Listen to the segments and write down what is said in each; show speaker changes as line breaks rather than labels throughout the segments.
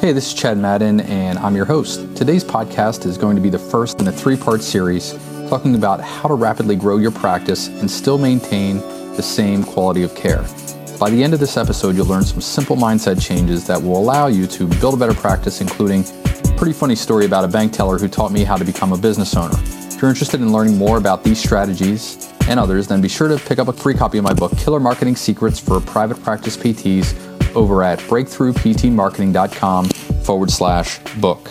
Hey, this is Chad Madden, and I'm your host. Today's podcast is going to be the first in a three part series talking about how to rapidly grow your practice and still maintain the same quality of care. By the end of this episode, you'll learn some simple mindset changes that will allow you to build a better practice, including a pretty funny story about a bank teller who taught me how to become a business owner. If you're interested in learning more about these strategies and others, then be sure to pick up a free copy of my book, Killer Marketing Secrets for Private Practice PTs over at breakthroughptmarketing.com forward slash book.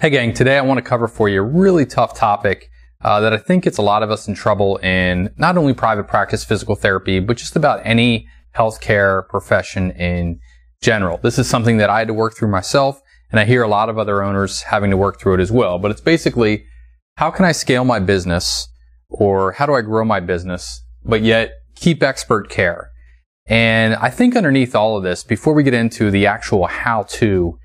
Hey, gang, today I want to cover for you a really tough topic uh, that I think gets a lot of us in trouble in not only private practice physical therapy, but just about any healthcare profession in general. This is something that I had to work through myself, and I hear a lot of other owners having to work through it as well. But it's basically how can I scale my business or how do I grow my business, but yet keep expert care. And I think underneath all of this, before we get into the actual how to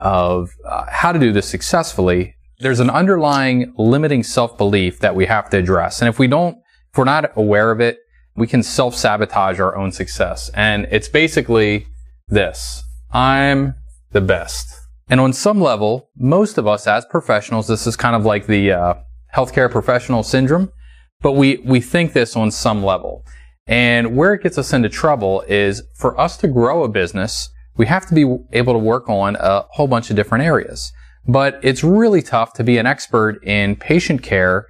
of uh, how to do this successfully, there's an underlying limiting self belief that we have to address. And if we don't, if we're not aware of it, we can self sabotage our own success. And it's basically this I'm the best. And on some level, most of us as professionals, this is kind of like the uh, healthcare professional syndrome, but we, we think this on some level. And where it gets us into trouble is for us to grow a business, we have to be able to work on a whole bunch of different areas. But it's really tough to be an expert in patient care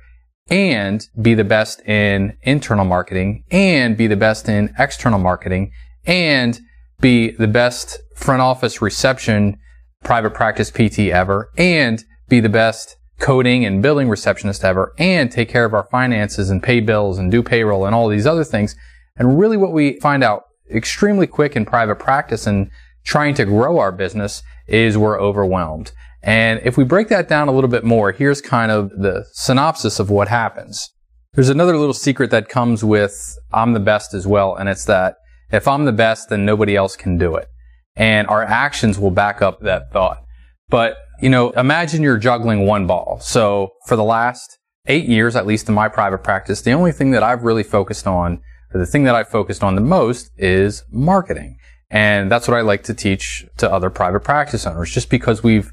and be the best in internal marketing and be the best in external marketing and be the best front office reception private practice PT ever and be the best coding and billing receptionist ever and take care of our finances and pay bills and do payroll and all these other things. And really what we find out extremely quick in private practice and trying to grow our business is we're overwhelmed. And if we break that down a little bit more, here's kind of the synopsis of what happens. There's another little secret that comes with I'm the best as well. And it's that if I'm the best, then nobody else can do it. And our actions will back up that thought. But you know, imagine you're juggling one ball. So for the last eight years, at least in my private practice, the only thing that I've really focused on, or the thing that I've focused on the most is marketing. And that's what I like to teach to other private practice owners, just because we've,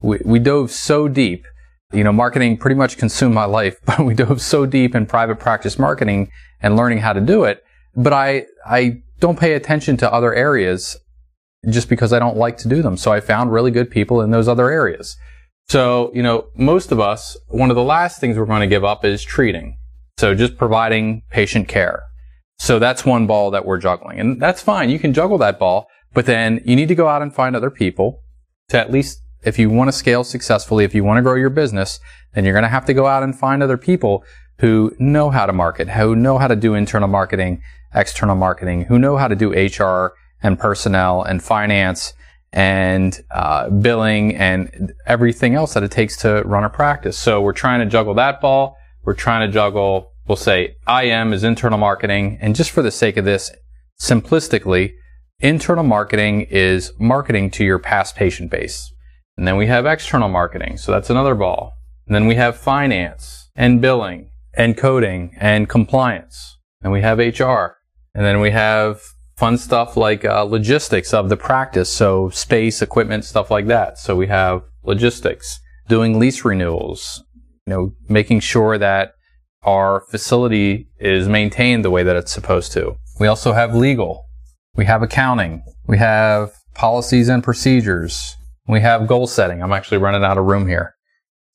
we, we dove so deep. You know, marketing pretty much consumed my life, but we dove so deep in private practice marketing and learning how to do it. But I, I don't pay attention to other areas just because I don't like to do them. So I found really good people in those other areas. So, you know, most of us, one of the last things we're going to give up is treating. So just providing patient care. So that's one ball that we're juggling. And that's fine. You can juggle that ball, but then you need to go out and find other people to at least, if you want to scale successfully, if you want to grow your business, then you're going to have to go out and find other people who know how to market, who know how to do internal marketing, external marketing, who know how to do HR and personnel and finance and uh, billing and everything else that it takes to run a practice. So we're trying to juggle that ball. We're trying to juggle, we'll say IM is internal marketing. And just for the sake of this, simplistically, internal marketing is marketing to your past patient base. And then we have external marketing. So that's another ball. And then we have finance and billing and coding and compliance. And we have HR. And then we have fun stuff like uh, logistics of the practice. So space, equipment, stuff like that. So we have logistics, doing lease renewals, you know, making sure that our facility is maintained the way that it's supposed to. We also have legal. We have accounting. We have policies and procedures. We have goal setting. I'm actually running out of room here.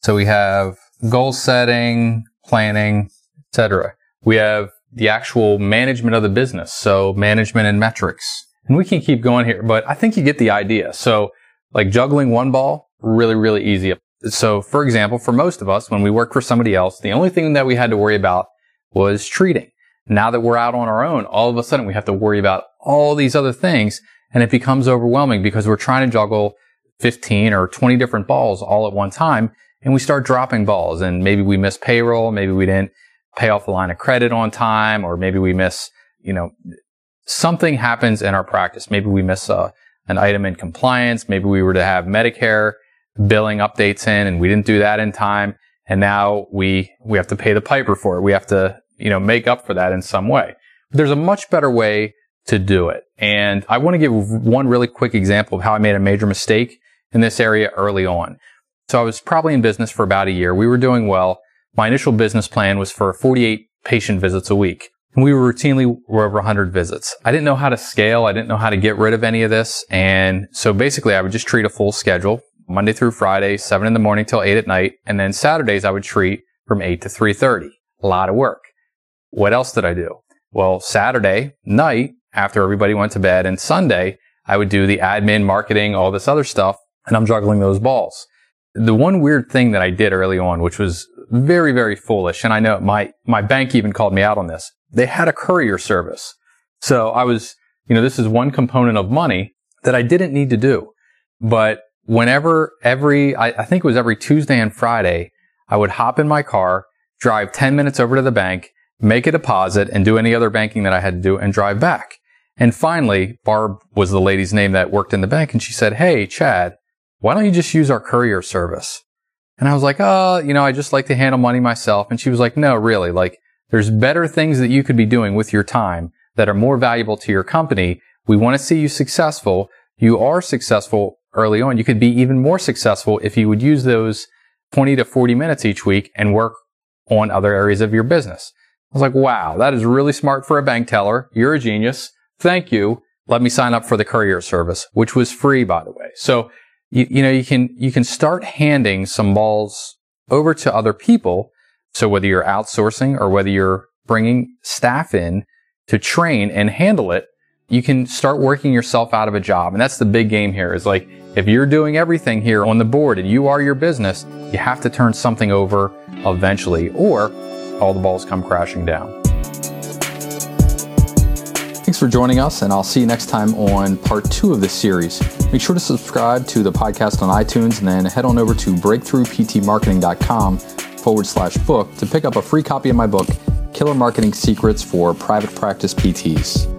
So we have goal setting, planning, etc. We have the actual management of the business. So management and metrics. And we can keep going here, but I think you get the idea. So like juggling one ball, really, really easy. So for example, for most of us, when we work for somebody else, the only thing that we had to worry about was treating. Now that we're out on our own, all of a sudden we have to worry about all these other things and it becomes overwhelming because we're trying to juggle 15 or 20 different balls all at one time and we start dropping balls and maybe we miss payroll, maybe we didn't pay off the line of credit on time, or maybe we miss, you know, something happens in our practice. Maybe we miss a, uh, an item in compliance. Maybe we were to have Medicare billing updates in and we didn't do that in time. And now we, we have to pay the piper for it. We have to, you know, make up for that in some way. But There's a much better way to do it. And I want to give one really quick example of how I made a major mistake in this area early on. So I was probably in business for about a year. We were doing well. My initial business plan was for 48 patient visits a week. And we were routinely were over 100 visits. I didn't know how to scale. I didn't know how to get rid of any of this. And so basically I would just treat a full schedule, Monday through Friday, 7 in the morning till 8 at night. And then Saturdays I would treat from 8 to 3.30. A lot of work. What else did I do? Well, Saturday night, after everybody went to bed, and Sunday, I would do the admin, marketing, all this other stuff, and I'm juggling those balls. The one weird thing that I did early on, which was very, very foolish, and I know my, my bank even called me out on this. They had a courier service. So I was, you know, this is one component of money that I didn't need to do. But whenever every, I, I think it was every Tuesday and Friday, I would hop in my car, drive 10 minutes over to the bank, make a deposit and do any other banking that I had to do and drive back. And finally, Barb was the lady's name that worked in the bank and she said, Hey, Chad, why don't you just use our courier service? And I was like, oh, you know, I just like to handle money myself. And she was like, no, really, like there's better things that you could be doing with your time that are more valuable to your company. We want to see you successful. You are successful early on. You could be even more successful if you would use those 20 to 40 minutes each week and work on other areas of your business. I was like, wow, that is really smart for a bank teller. You're a genius. Thank you. Let me sign up for the courier service, which was free, by the way. So, you, you know, you can, you can start handing some balls over to other people. So whether you're outsourcing or whether you're bringing staff in to train and handle it, you can start working yourself out of a job. And that's the big game here is like, if you're doing everything here on the board and you are your business, you have to turn something over eventually or all the balls come crashing down. Thanks for joining us, and I'll see you next time on part two of this series. Make sure to subscribe to the podcast on iTunes and then head on over to breakthroughptmarketing.com forward slash book to pick up a free copy of my book, Killer Marketing Secrets for Private Practice PTs.